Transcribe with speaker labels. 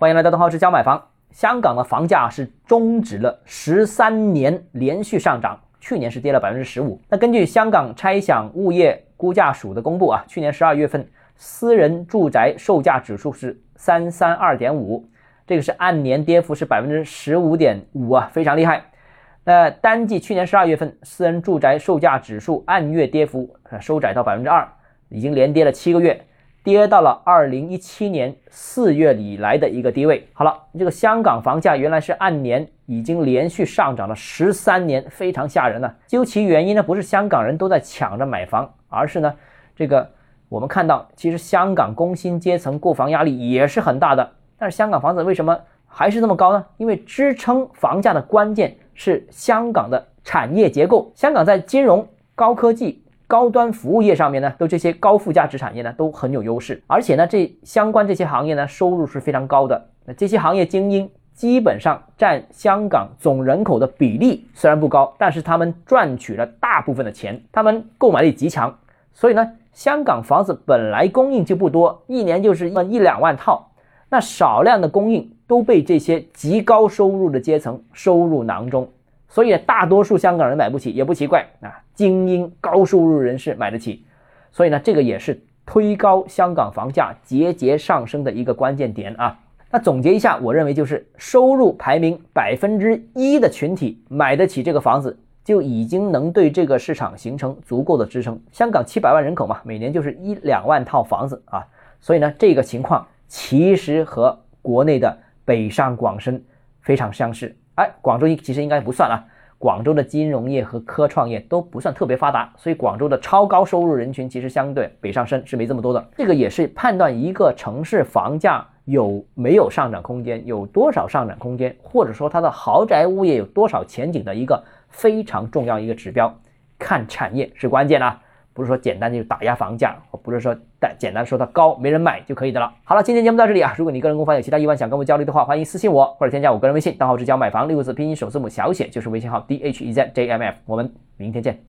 Speaker 1: 欢迎来到东浩之家买房。香港的房价是终止了十三年连续上涨，去年是跌了百分之十五。那根据香港拆想物业估价署的公布啊，去年十二月份私人住宅售价指数是三三二点五，这个是按年跌幅是百分之十五点五啊，非常厉害。那单季去年十二月份私人住宅售价指数按月跌幅收窄到百分之二，已经连跌了七个月。跌到了二零一七年四月以来的一个低位。好了，这个香港房价原来是按年已经连续上涨了十三年，非常吓人呢。究其原因呢，不是香港人都在抢着买房，而是呢，这个我们看到，其实香港工薪阶层购房压力也是很大的。但是香港房子为什么还是这么高呢？因为支撑房价的关键是香港的产业结构。香港在金融、高科技。高端服务业上面呢，都这些高附加值产业呢都很有优势，而且呢，这相关这些行业呢收入是非常高的。那这些行业精英基本上占香港总人口的比例虽然不高，但是他们赚取了大部分的钱，他们购买力极强。所以呢，香港房子本来供应就不多，一年就是一两万套，那少量的供应都被这些极高收入的阶层收入囊中。所以大多数香港人买不起也不奇怪啊，精英高收入人士买得起，所以呢，这个也是推高香港房价节节上升的一个关键点啊。那总结一下，我认为就是收入排名百分之一的群体买得起这个房子，就已经能对这个市场形成足够的支撑。香港七百万人口嘛，每年就是一两万套房子啊，所以呢，这个情况其实和国内的北上广深非常相似。哎，广州其实应该不算啊，广州的金融业和科创业都不算特别发达，所以广州的超高收入人群其实相对北上深是没这么多的。这个也是判断一个城市房价有没有上涨空间，有多少上涨空间，或者说它的豪宅物业有多少前景的一个非常重要一个指标。看产业是关键啊。不是说简单就打压房价，不是说单简单说它高没人买就可以的了。好了，今天节目到这里啊，如果你个人购房有其他疑问想跟我交流的话，欢迎私信我或者添加我个人微信，账号是教买房六个字拼音首字母小写就是微信号 d h e z j m f，我们明天见。